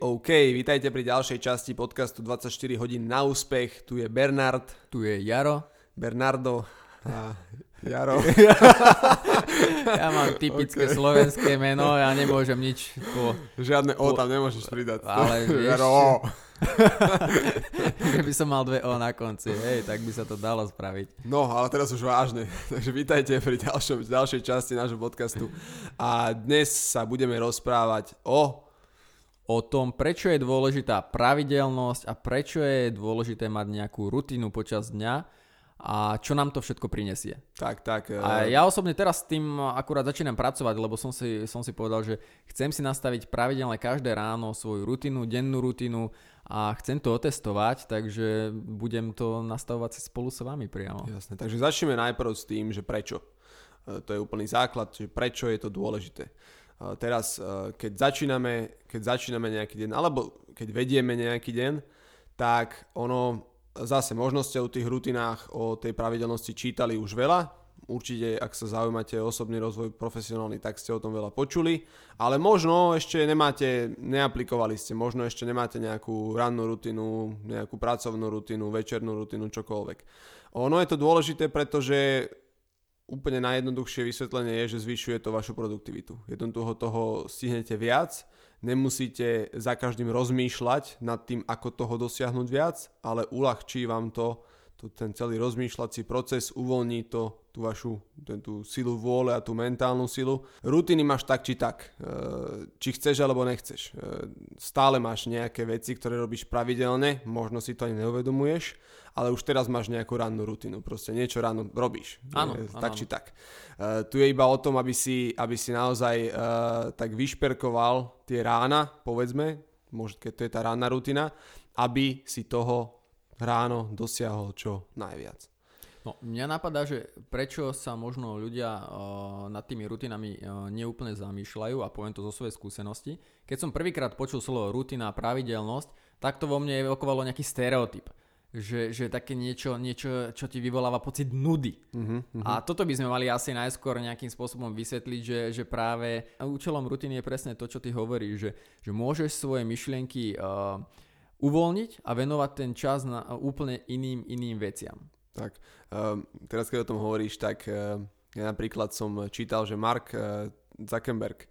OK, vítajte pri ďalšej časti podcastu 24 hodín na úspech. Tu je Bernard. Tu je Jaro. Bernardo a Jaro. ja mám typické okay. slovenské meno, ja nemôžem nič po... Žiadne O tam nemôžeš pridať. Ale Jaro. Keby som mal dve O na konci, hej, tak by sa to dalo spraviť. No, ale teraz už vážne. Takže vítajte pri ďalšom, ďalšej časti nášho podcastu. A dnes sa budeme rozprávať o o tom, prečo je dôležitá pravidelnosť a prečo je dôležité mať nejakú rutinu počas dňa a čo nám to všetko prinesie. Tak, tak. A eh, ja osobne teraz s tým akurát začínam pracovať, lebo som si, som si povedal, že chcem si nastaviť pravidelne každé ráno svoju rutinu, dennú rutinu a chcem to otestovať, takže budem to nastavovať si spolu s vami priamo. Jasne, takže začneme najprv s tým, že prečo. Eh, to je úplný základ, že prečo je to dôležité teraz, keď začíname, keď začíname nejaký deň, alebo keď vedieme nejaký deň, tak ono zase možno ste o tých rutinách, o tej pravidelnosti čítali už veľa, určite ak sa zaujímate osobný rozvoj profesionálny, tak ste o tom veľa počuli, ale možno ešte nemáte, neaplikovali ste, možno ešte nemáte nejakú rannú rutinu, nejakú pracovnú rutinu, večernú rutinu, čokoľvek. Ono je to dôležité, pretože úplne najjednoduchšie vysvetlenie je, že zvyšuje to vašu produktivitu. Jednoducho toho stihnete viac, nemusíte za každým rozmýšľať nad tým, ako toho dosiahnuť viac, ale uľahčí vám to, to ten celý rozmýšľací proces, uvoľní to tú vašu ten, tú silu vôle a tú mentálnu silu. Rutiny máš tak či tak. E, či chceš alebo nechceš. E, stále máš nejaké veci, ktoré robíš pravidelne, možno si to ani neuvedomuješ, ale už teraz máš nejakú rannú rutinu. Proste niečo ráno robíš. Áno, e, tak áno. či tak. Tu je iba o tom, aby si, aby si naozaj tak vyšperkoval tie rána, povedzme, možno keď to je tá ranná rutina, aby si toho ráno dosiahol čo najviac. No, mňa napadá, že prečo sa možno ľudia uh, nad tými rutinami uh, neúplne zamýšľajú a poviem to zo svojej skúsenosti. Keď som prvýkrát počul slovo rutina a pravidelnosť, tak to vo mne evokovalo nejaký stereotyp. Že, že také niečo, niečo, čo ti vyvoláva pocit nudy. Uh-huh, uh-huh. A toto by sme mali asi najskôr nejakým spôsobom vysvetliť, že, že práve účelom rutiny je presne to, čo ty hovoríš, že, že môžeš svoje myšlienky uh, uvoľniť a venovať ten čas na úplne iným, iným veciam. Tak, um, teraz keď o tom hovoríš, tak uh, ja napríklad som čítal, že Mark uh, Zuckerberg,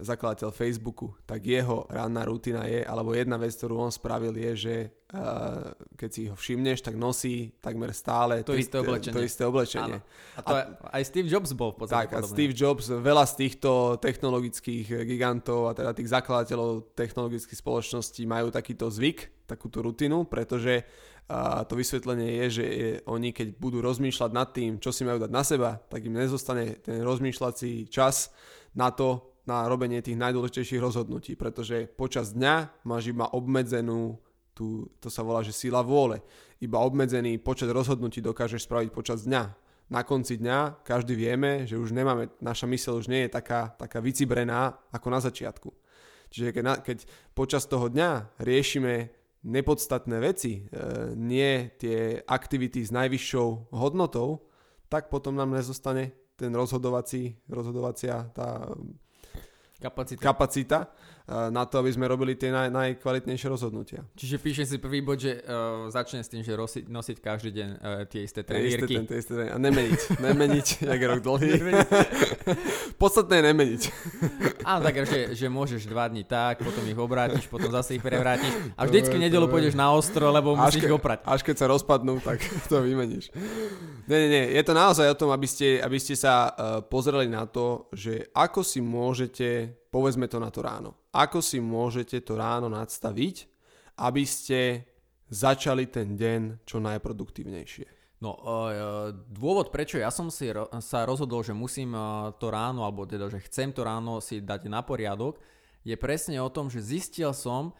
zakladateľ Facebooku, tak jeho ranná rutina je, alebo jedna vec, ktorú on spravil je, že uh, keď si ho všimneš, tak nosí takmer stále to, isté oblečenie. To isté oblečenie. A to a, aj Steve Jobs bol v podstate Tak, a Steve Jobs, veľa z týchto technologických gigantov a teda tých zakladateľov technologických spoločností majú takýto zvyk, takúto rutinu, pretože a to vysvetlenie je, že je, oni keď budú rozmýšľať nad tým, čo si majú dať na seba, tak im nezostane ten rozmýšľací čas na to, na robenie tých najdôležitejších rozhodnutí, pretože počas dňa máš iba obmedzenú, tú, to sa volá, že sila vôle, iba obmedzený počet rozhodnutí dokážeš spraviť počas dňa. Na konci dňa každý vieme, že už nemáme, naša myseľ už nie je taká, taká vycibrená ako na začiatku. Čiže keď, na, keď počas toho dňa riešime nepodstatné veci, e, nie tie aktivity s najvyššou hodnotou, tak potom nám nezostane ten rozhodovací, rozhodovacia tá capacita. Capacità na to, aby sme robili tie naj, najkvalitnejšie rozhodnutia. Čiže píše si prvý bod, že uh, začne s tým, že rosi, nosiť každý deň uh, tie isté trenírky. Tie isté, tie isté, a nemeniť, nemeniť, jak je rok dlhý. Podstatné je nemeniť. Áno, tak, že, že môžeš dva dní tak, potom ich obrátiš, potom zase ich prevrátiš a vždycky v nedelu pôjdeš na ostro, lebo musíš ich oprať. Až keď sa rozpadnú, tak to vymeníš. Nie, nie, nie, je to naozaj o tom, aby ste, aby ste sa uh, pozreli na to, že ako si môžete povedzme to na to ráno. Ako si môžete to ráno nadstaviť, aby ste začali ten deň čo najproduktívnejšie? No, dôvod, prečo ja som si sa rozhodol, že musím to ráno, alebo teda, že chcem to ráno si dať na poriadok, je presne o tom, že zistil som,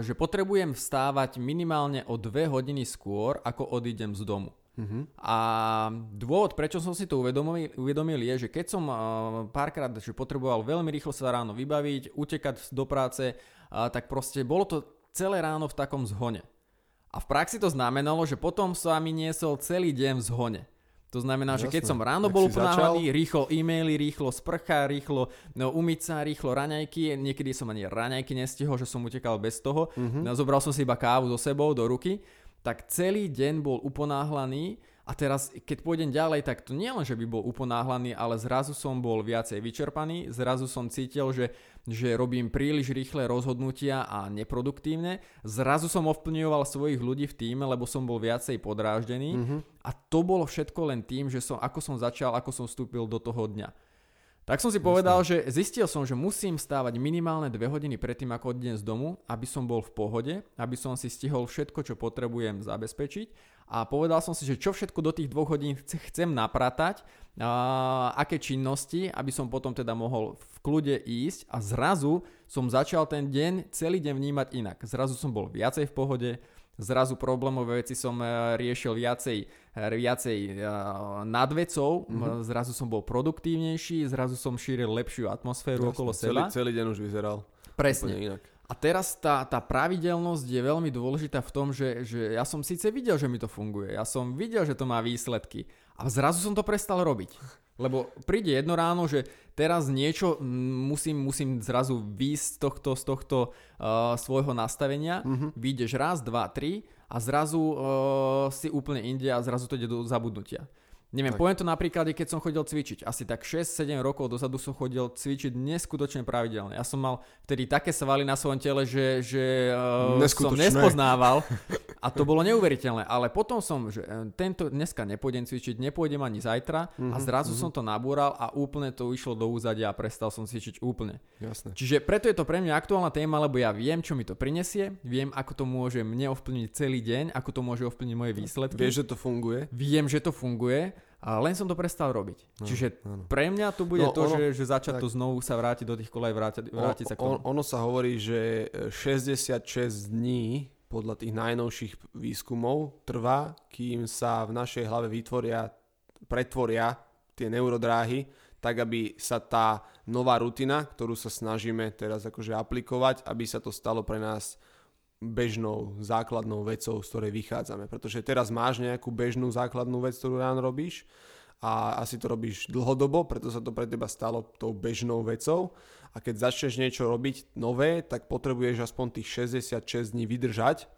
že potrebujem vstávať minimálne o dve hodiny skôr, ako odídem z domu. Uh-huh. A dôvod, prečo som si to uvedomil, uvedomil je, že keď som uh, párkrát že potreboval veľmi rýchlo sa ráno vybaviť, utekať do práce, uh, tak proste bolo to celé ráno v takom zhone. A v praxi to znamenalo, že potom sa mi niesol celý deň v zhone. To znamená, že keď som ráno Tak bol uponáhlaný, rýchlo e-maily, rýchlo sprcha, rýchlo no, umyť sa, rýchlo raňajky. Niekedy som ani raňajky nestihol, že som utekal bez toho. Mhm. No, zobral som si iba kávu so sebou do ruky. Tak celý deň bol uponáhlaný a teraz, keď pôjdem ďalej, tak to nie len, že by bol uponáhlaný, ale zrazu som bol viacej vyčerpaný, zrazu som cítil, že, že robím príliš rýchle rozhodnutia a neproduktívne, zrazu som ovplňoval svojich ľudí v týme, lebo som bol viacej podráždený Mhm. a to bolo všetko len tým, že som, ako som začal, ako som vstúpil do toho dňa. Tak som si povedal, že zistil som, že musím stávať minimálne 2 hodiny predtým, ako odjdem z domu, aby som bol v pohode, aby som si stihol všetko, čo potrebujem zabezpečiť. A povedal som si, že čo všetko do tých dvoch hodín chce- chcem napratať, a aké činnosti, aby som potom teda mohol v kľude ísť. A zrazu som začal ten deň, celý deň vnímať inak. Zrazu som bol viacej v pohode, zrazu problémové veci som e, riešil viacej, e, viacej e, nad vecou, mm-hmm. zrazu som bol produktívnejší, zrazu som šíril lepšiu atmosféru okolo celý, seba. celý deň už vyzeral Presne. inak. A teraz tá, tá pravidelnosť je veľmi dôležitá v tom, že, že ja som síce videl, že mi to funguje, ja som videl, že to má výsledky a zrazu som to prestal robiť. Lebo príde jedno ráno, že teraz niečo mm, musím, musím zrazu výjsť z tohto, z tohto uh, svojho nastavenia, mm-hmm. vyjdeš raz, dva, tri a zrazu uh, si úplne inde a zrazu to ide do zabudnutia. Neviem, Tak. poviem to napríklad, keď som chodil cvičiť. Asi tak 6-7 rokov dozadu som chodil cvičiť neskutočne pravidelne. Ja som mal vtedy také svaly na svojom tele, že, že uh, som nespoznával a to bolo neuveriteľné. Ale potom som, že eh, tento dneska nepôjdem cvičiť, nepôjdem ani zajtra a zrazu som to nabúral a úplne to išlo do úzadia a prestal som cvičiť úplne. Jasné. Čiže preto je to pre mňa aktuálna téma, lebo ja viem, čo mi to prinesie, viem, ako to môže mne ovplyvniť celý deň, ako to môže ovplyvniť moje výsledky. Vieš, že to funguje? Viem, že to funguje, a len som to prestal robiť. No, Čiže áno. pre mňa to bude No, to, ono- že, že začať tak. to znovu sa vrátiť do tých kolej, vrátiť, vrátiť sa k on, tomu. ono sa hovorí, že e, 66 dní podľa tých najnovších výskumov trvá, kým sa v našej hlave vytvoria, pretvoria tie neurodráhy, tak aby sa tá nová rutina, ktorú sa snažíme teraz akože aplikovať, aby sa to stalo pre nás bežnou základnou vecou, z ktorej vychádzame. Pretože teraz máš nejakú bežnú základnú vec, ktorú ráno robíš a asi to robíš dlhodobo, preto sa to pre teba stalo tou bežnou vecou a keď začneš niečo robiť nové, tak potrebuješ aspoň tých 66 dní vydržať,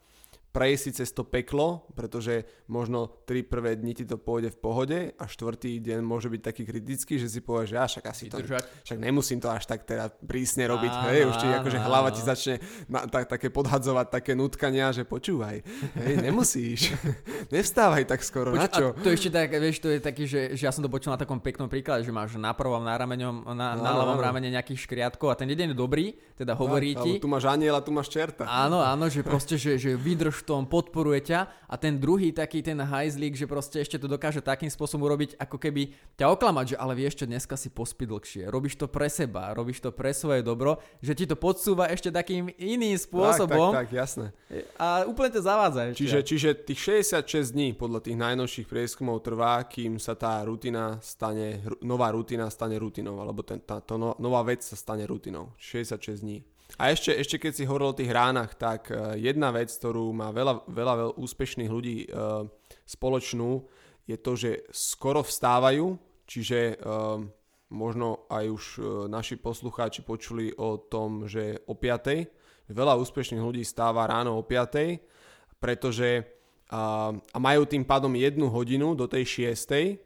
prejsť si cez to peklo, pretože možno 3 prvé dni ti to pôjde v pohode a štvrtý deň môže byť taký kritický, že si povieš, že ja však asi to, však nemusím to až tak teda prísne robiť, Áno, hej, už ti akože áno, hlava ti začne na, tak, také podhadzovať také nutkania, že počúvaj, hej, nemusíš, nevstávaj tak skoro, na Poč- čo? A to ešte tak, vieš, to je taký, že, že ja som to počul na takom peknom príklade, že máš na prvom na, rameňom, na, na Áno, ľavom áno. ramene nejakých škriatkov a ten jeden je dobrý, teda hovorí Tak, ti, tu máš aniela, tu máš čerta. Áno, áno, že proste, že, že vydrž v tom, podporuje ťa a ten druhý taký ten hajzlík, že proste ešte to dokáže takým spôsobom urobiť, ako keby ťa oklamať, že ale vieš čo, dneska si pospí dlhšie, robíš to pre seba, robíš to pre svoje dobro, že ti to podsúva ešte takým iným spôsobom Tak, tak, tak, jasné. a úplne to zavádza. Čiže, čiže tých 66 dní podľa tých najnovších prieskumov trvá, kým sa tá rutina stane, nová rutina stane rutinou, alebo ten, tá, to no, nová vec sa stane rutinou. 66 dní. A ešte, ešte keď si hovoril o tých ránach, tak eh, jedna vec, ktorú má veľa, veľa, veľa úspešných ľudí eh, spoločnú, je to, že skoro vstávajú, čiže eh, možno aj už eh, naši poslucháči počuli o tom, že o 5. Veľa úspešných ľudí stáva ráno o 5 pretože a, a majú tým pádom jednu hodinu do tej šiestej,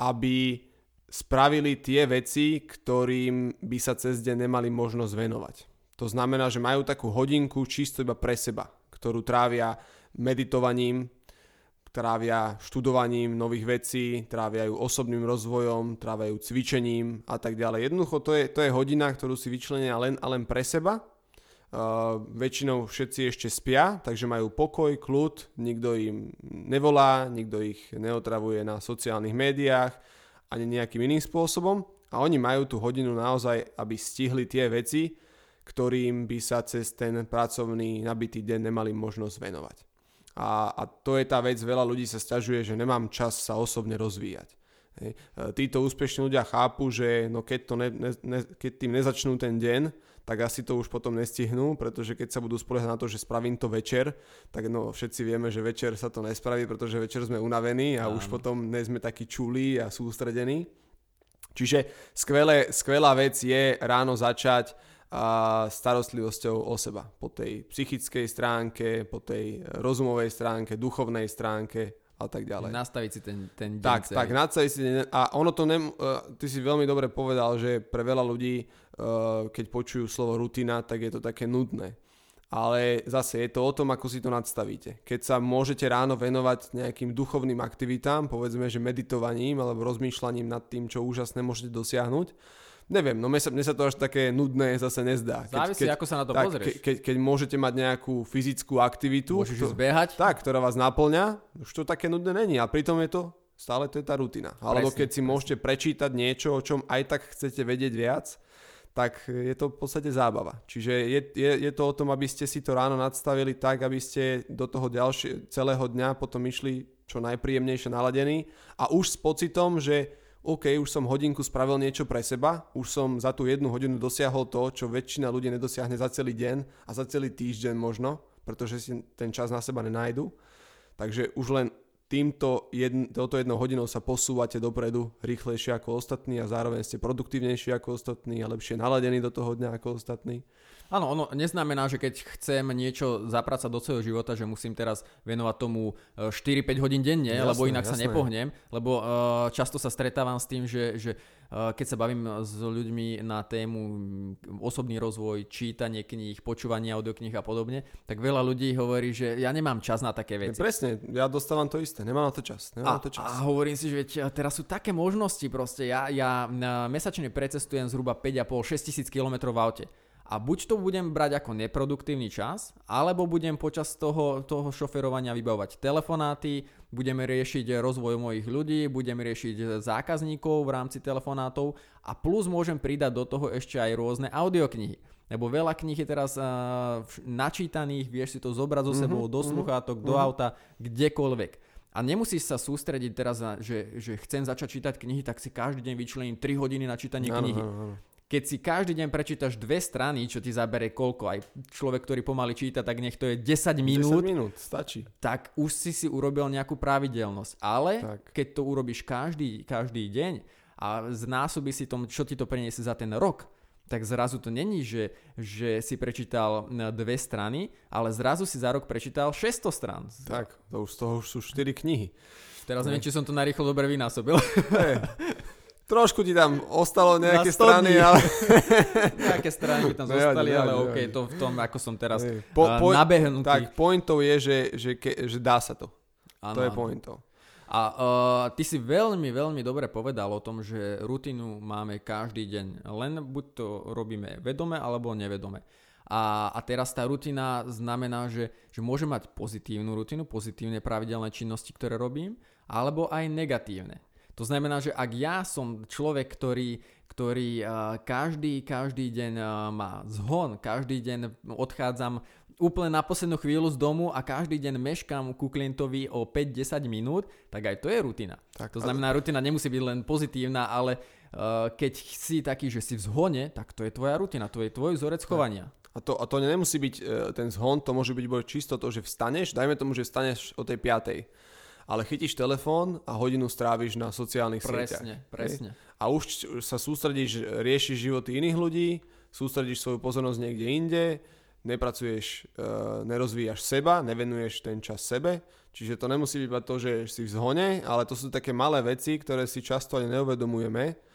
aby spravili tie veci, ktorým by sa cez deň nemali možnosť venovať. To znamená, že majú takú hodinku čisto iba pre seba, ktorú trávia meditovaním, trávia študovaním nových vecí, trávia ju osobným rozvojom, trávia ju cvičením a tak ďalej. Jednoducho to je, to je hodina, ktorú si vyčlenia len a len pre seba Uh, väčšinou všetci ešte spia, takže majú pokoj, kľud, nikto im nevolá, nikto ich neotravuje na sociálnych médiách ani nejakým iným spôsobom a oni majú tú hodinu naozaj, aby stihli tie veci, ktorým by sa cez ten pracovný nabitý deň nemali možnosť venovať. A, a to je tá vec, veľa ľudí sa stiažuje, že nemám čas sa osobne rozvíjať. Hej. E, Títo úspešní ľudia chápu, že no keď, to ne, ne, ne, keď tým nezačnú ten deň, tak asi to už potom nestihnú, pretože keď sa budú spoliehať na to, že spravím to večer, tak no všetci vieme, že večer sa to nespraví, pretože večer sme unavení a Áno. už potom nie sme takí čulí a sústredení. Čiže skvelé, skvelá vec je ráno začať a starostlivosťou o seba. Po tej psychickej stránke, po tej rozumovej stránke, duchovnej stránke a tak ďalej. Nastaviť si ten, ten deň Tak, celý. tak, nastaviť si ten A ono to, nem, uh, ty si veľmi dobre povedal, že pre veľa ľudí, uh, keď počujú slovo rutina, tak je to také nudné. Ale zase je to o tom, ako si to nadstavíte. Keď sa môžete ráno venovať nejakým duchovným aktivitám, povedzme, že meditovaním alebo rozmýšľaním nad tým, čo úžasné môžete dosiahnuť, Neviem, no mne sa, mne sa to až také nudné zase nezdá. Keď, Závisí, keď, ako sa na to tak, pozrieš. Ke, keď, keď môžete mať nejakú fyzickú aktivitu, Môžeš to, zbiehať. Tak, ktorá vás naplňa, už to také nudné není. A pritom je to, stále to je tá rutina. Alebo presne, keď si presne. môžete prečítať niečo, o čom aj tak chcete vedieť viac, tak je to v podstate zábava. Čiže je, je, je to o tom, aby ste si to ráno nadstavili tak, aby ste do toho ďalšie, celého dňa potom išli čo najpríjemnejšie naladení a už s pocitom, že OK, už som hodinku spravil niečo pre seba, už som za tú jednu hodinu dosiahol to, čo väčšina ľudí nedosiahne za celý deň a za celý týždeň možno, pretože si ten čas na seba nenájdu. Takže už len týmto jedn, touto jednou hodinou sa posúvate dopredu rýchlejšie ako ostatní a zároveň ste produktívnejší ako ostatní a lepšie naladení do toho dňa ako ostatní. Áno, ono neznamená, že keď chcem niečo zapracať do svojho života, že musím teraz venovať tomu 4-5 e, hodín denne, jasné, lebo inak jasné. sa nepohnem, lebo uh, často sa stretávam s tým, že, že uh, keď sa bavím s ľuďmi na tému osobný rozvoj, čítanie kníh, počúvanie audiokníh a podobne, tak veľa ľudí hovorí, že ja nemám čas na také veci. Presne, ja dostávam to isté, nemám na to čas. Nemám a, na to čas. a hovorím si, že teraz sú také možnosti proste, ja, ja mesačne precestujem zhruba 5,5-6 tisíc km v aute a buď to budem brať ako neproduktívny čas, alebo budem počas toho, toho šoferovania vybavovať telefonáty, budeme riešiť rozvoj mojich ľudí, budeme riešiť zákazníkov v rámci telefonátov a plus môžem pridať do toho ešte aj rôzne audioknihy. Lebo veľa kníh je teraz uh, načítaných, vieš si to zobrať so mhm, sebou mm-hmm, do mhm, sluchátok, mm-hmm. do mhm. auta, kdekoľvek. A nemusíš sa sústrediť teraz na, že, že chcem začať čítať knihy, tak si každý deň vyčlením 3 hodiny na čítanie ano, knihy. Ano, ano keď si každý deň prečítaš dve strany, čo ti zabere koľko, aj človek, ktorý pomaly číta, tak nech to je 10 minút. 10 minút, stačí. Tak už si si urobil nejakú pravidelnosť. Ale tak. keď to urobíš každý, každý deň a znásobí si tom, čo ti to priniesie za ten rok, tak zrazu to není, že, že si prečítal dve strany, ale zrazu si za rok prečítal 600 strán. Tak, to už z toho už sú 4 knihy. Teraz neviem, či som to narýchlo dobre vynásobil. Hey. Trošku ti tam ostalo nejaké strany, ale... nejaké strany by tam zostali, ale OK, to v tom, ako som teraz po, po, nabehnutý. Tak, pointov je, že, že, ke, že dá sa to. Ano, to je pointov. A uh, ty si veľmi, veľmi dobre povedal o tom, že rutinu máme každý deň. Len buď to robíme vedome, alebo nevedome. A, a teraz tá rutina znamená, že, že môžem mať pozitívnu rutinu, pozitívne pravidelné činnosti, ktoré robím, alebo aj negatívne. To znamená, že ak ja som človek, ktorý, ktorý uh, každý, každý deň uh, má zhon, každý deň odchádzam úplne na poslednú chvíľu z domu a každý deň meškám ku klientovi o 5-10 minút, tak aj to je rutina. Tak, to znamená, rutina nemusí byť len pozitívna, ale uh, keď si taký, že si v zhone, tak to je tvoja rutina, to je tvoj vzorec chovania. A to, a to nemusí byť uh, ten zhon, to môže byť čisto to, že vstaneš, dajme tomu, že vstaneš o tej 5 ale chytíš telefón a hodinu stráviš na sociálnych presne, sieťach. Presne, presne. A už sa sústredíš, riešiš životy iných ľudí, sústredíš svoju pozornosť niekde inde, nepracuješ, e, nerozvíjaš seba, nevenuješ ten čas sebe, čiže to nemusí byť to, že si v zhone, ale to sú také malé veci, ktoré si často ani neuvedomujeme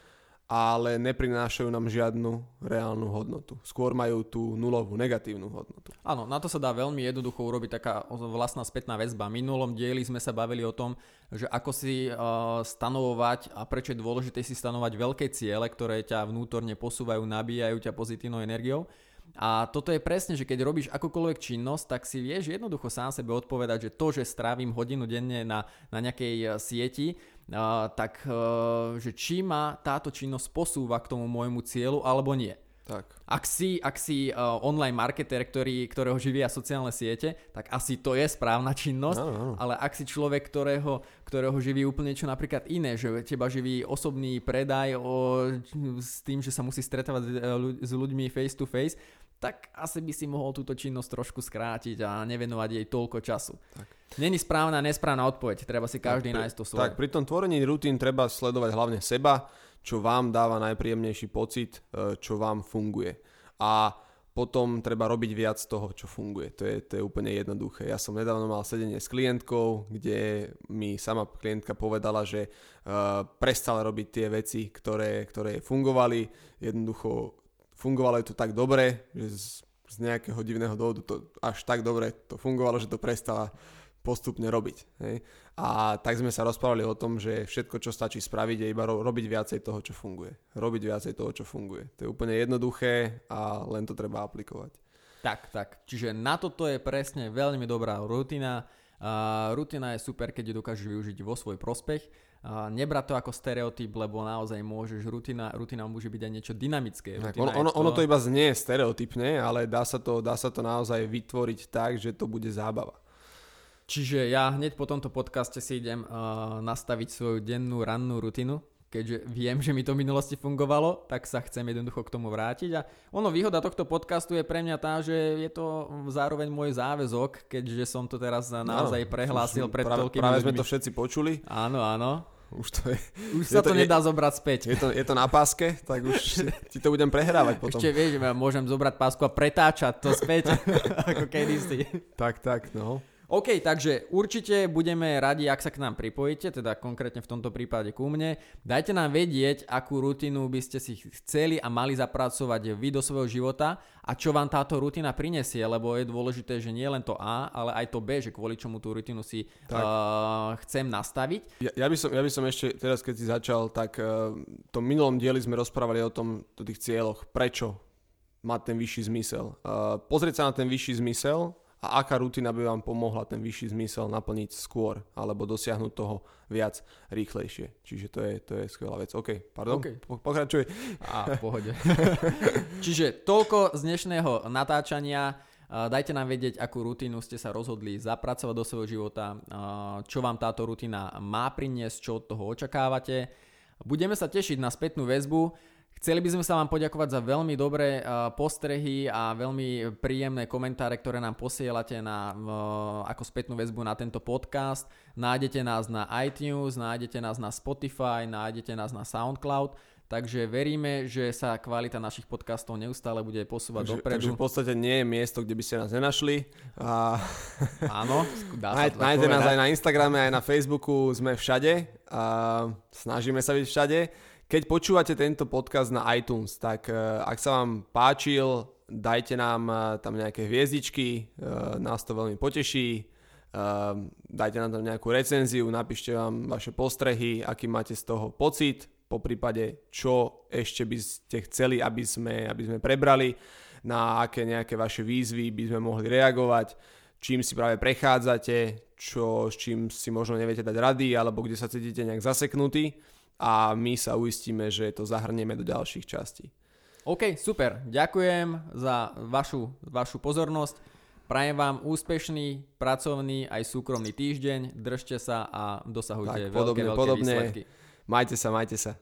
ale neprinášajú nám žiadnu reálnu hodnotu. Skôr majú tú nulovú, negatívnu hodnotu. Áno, na to sa dá veľmi jednoducho urobiť taká vlastná spätná väzba. Minulom dieli sme sa bavili o tom, že ako si uh, stanovovať a prečo je dôležité si stanovať veľké ciele, ktoré ťa vnútorne posúvajú, nabíjajú ťa pozitívnou energiou. A toto je presne, že keď robíš akúkoľvek činnosť, tak si vieš jednoducho sám sebe odpovedať, že to, že strávim hodinu denne na, na nejakej uh, sieti, tak že či ma táto činnosť posúva k tomu môjmu cieľu alebo nie. Tak. Ak si, ak si uh, online marketer, ktorý, ktorého živia sociálne siete, tak asi to je správna činnosť, Áno, áno. ale ak si človek, ktorého, ktorého živí úplne niečo napríklad iné, že teba živí osobný predaj o, s tým, že sa musí stretávať s, ľu- s ľuďmi face to face, tak asi by si mohol túto činnosť trošku skrátiť a nevenovať jej toľko času. Tak. Není správna, nesprávna odpoveď, treba si každý tak, nájsť to svoje. Tak, pri tom tvorení rutín treba sledovať hlavne seba, čo vám dáva najpríjemnejší pocit, e, čo vám funguje. A potom treba robiť viac toho, čo funguje. To je, to je úplne jednoduché. Ja som nedávno mal sedenie s klientkou, kde mi sama klientka povedala, že uh, prestala robiť tie veci, ktoré, ktoré fungovali. Jednoducho fungovalo jej to tak dobre, že z, z nejakého divného dôvodu to až tak dobre to fungovalo, že to prestala postupne robiť. Hej? A tak sme sa rozprávali o tom, že všetko, čo stačí spraviť, je iba ro- robiť viacej toho, čo funguje. Robiť viacej toho, čo funguje. To je úplne jednoduché a len to treba aplikovať. Tak, tak. Čiže na toto je presne veľmi dobrá rutina. Uh, rutina je super, keď ju dokážeš využiť vo svoj prospech. Uh, nebrať to ako stereotyp, lebo naozaj môžeš, rutina, rutina môže byť aj niečo dynamické. Tak, ono, ono, ono to iba znie stereotypne, ale dá sa, to, dá sa to naozaj vytvoriť tak, že to bude zábava. Čiže ja hneď po tomto podcaste si idem uh, nastaviť svoju dennú rannú rutinu, keďže viem, že mi to v minulosti fungovalo, tak sa chcem jednoducho k tomu vrátiť. A ono, výhoda tohto podcastu je pre mňa tá, že je to zároveň môj záväzok, keďže som to teraz naozaj prehlásil pred práve, toľkými práve ľuďmi. sme to všetci počuli. Áno, áno. Už to je, Už Je sa to, to- je- nedá zobrať späť. je, to, je to na páske, tak už ti to budem prehrávať potom. Ešte vieš, môžem zobrať pásku a pretáčať to späť, ako kedysi. Tak, tak, no. OK, takže určite budeme radi, ak sa k nám pripojíte, teda konkrétne v tomto prípade ku mne. Dajte nám vedieť, akú rutinu by ste si chceli a mali zapracovať vy do svojho života a čo vám táto rutina prinesie, lebo je dôležité, že nie len to A, ale aj to B, že kvôli čomu tú rutinu si Tak. uh, chcem nastaviť. Ja, ja, by som, ja by som ešte, teraz keď si začal, tak uh, v tom minulom dieli sme rozprávali o tom, o tých cieľoch, prečo má ten vyšší zmysel. Uh, pozrieť sa na ten vyšší zmysel a aká rutina by vám pomohla ten vyšší zmysel naplniť skôr, alebo dosiahnuť toho viac rýchlejšie. Čiže to je, to je skvelá vec. OK, pardon, OK. Po, pokračuj. A pohode. Čiže toľko z dnešného natáčania. Dajte nám vedieť, akú rutínu ste sa rozhodli zapracovať do svojho života, čo vám táto rutina má priniesť, čo od toho očakávate. Budeme sa tešiť na spätnú väzbu. Chceli by sme sa vám poďakovať za veľmi dobré a, postrehy a veľmi príjemné komentáre, ktoré nám posielate na, ako spätnú väzbu na tento podcast. Nájdete nás na iTunes, nájdete nás na Spotify, nájdete nás na SoundCloud. Takže veríme, že sa kvalita našich podcastov neustále bude posúvať Takže, takže dopredu. v podstate nie je miesto, kde by ste nás nenašli. A Áno, dá sa to nájdete nás aj na Instagrame, aj na Facebooku, sme všade a snažíme sa byť všade. Keď počúvate tento podcast na iTunes, tak eh, ak sa vám páčil, dajte nám eh, tam nejaké hviezdičky, eh, nás to veľmi poteší. Dajte nám tam nejakú recenziu, napíšte vám vaše postrehy, aký máte z toho pocit, po prípade čo ešte by ste chceli, aby sme, aby sme prebrali, na aké nejaké vaše výzvy by sme mohli reagovať, čím si práve prechádzate, čo, s čím si možno neviete dať rady, alebo kde sa cítite nejak zaseknutí a my sa uistíme, že to zahrnieme do ďalších častí. OK, super. Ďakujem za vašu, vašu pozornosť. Prajem vám úspešný, pracovný aj súkromný týždeň. Držte sa a dosahujte Tak, veľké, podobne, veľké podobne. výsledky. Majte sa, majte sa.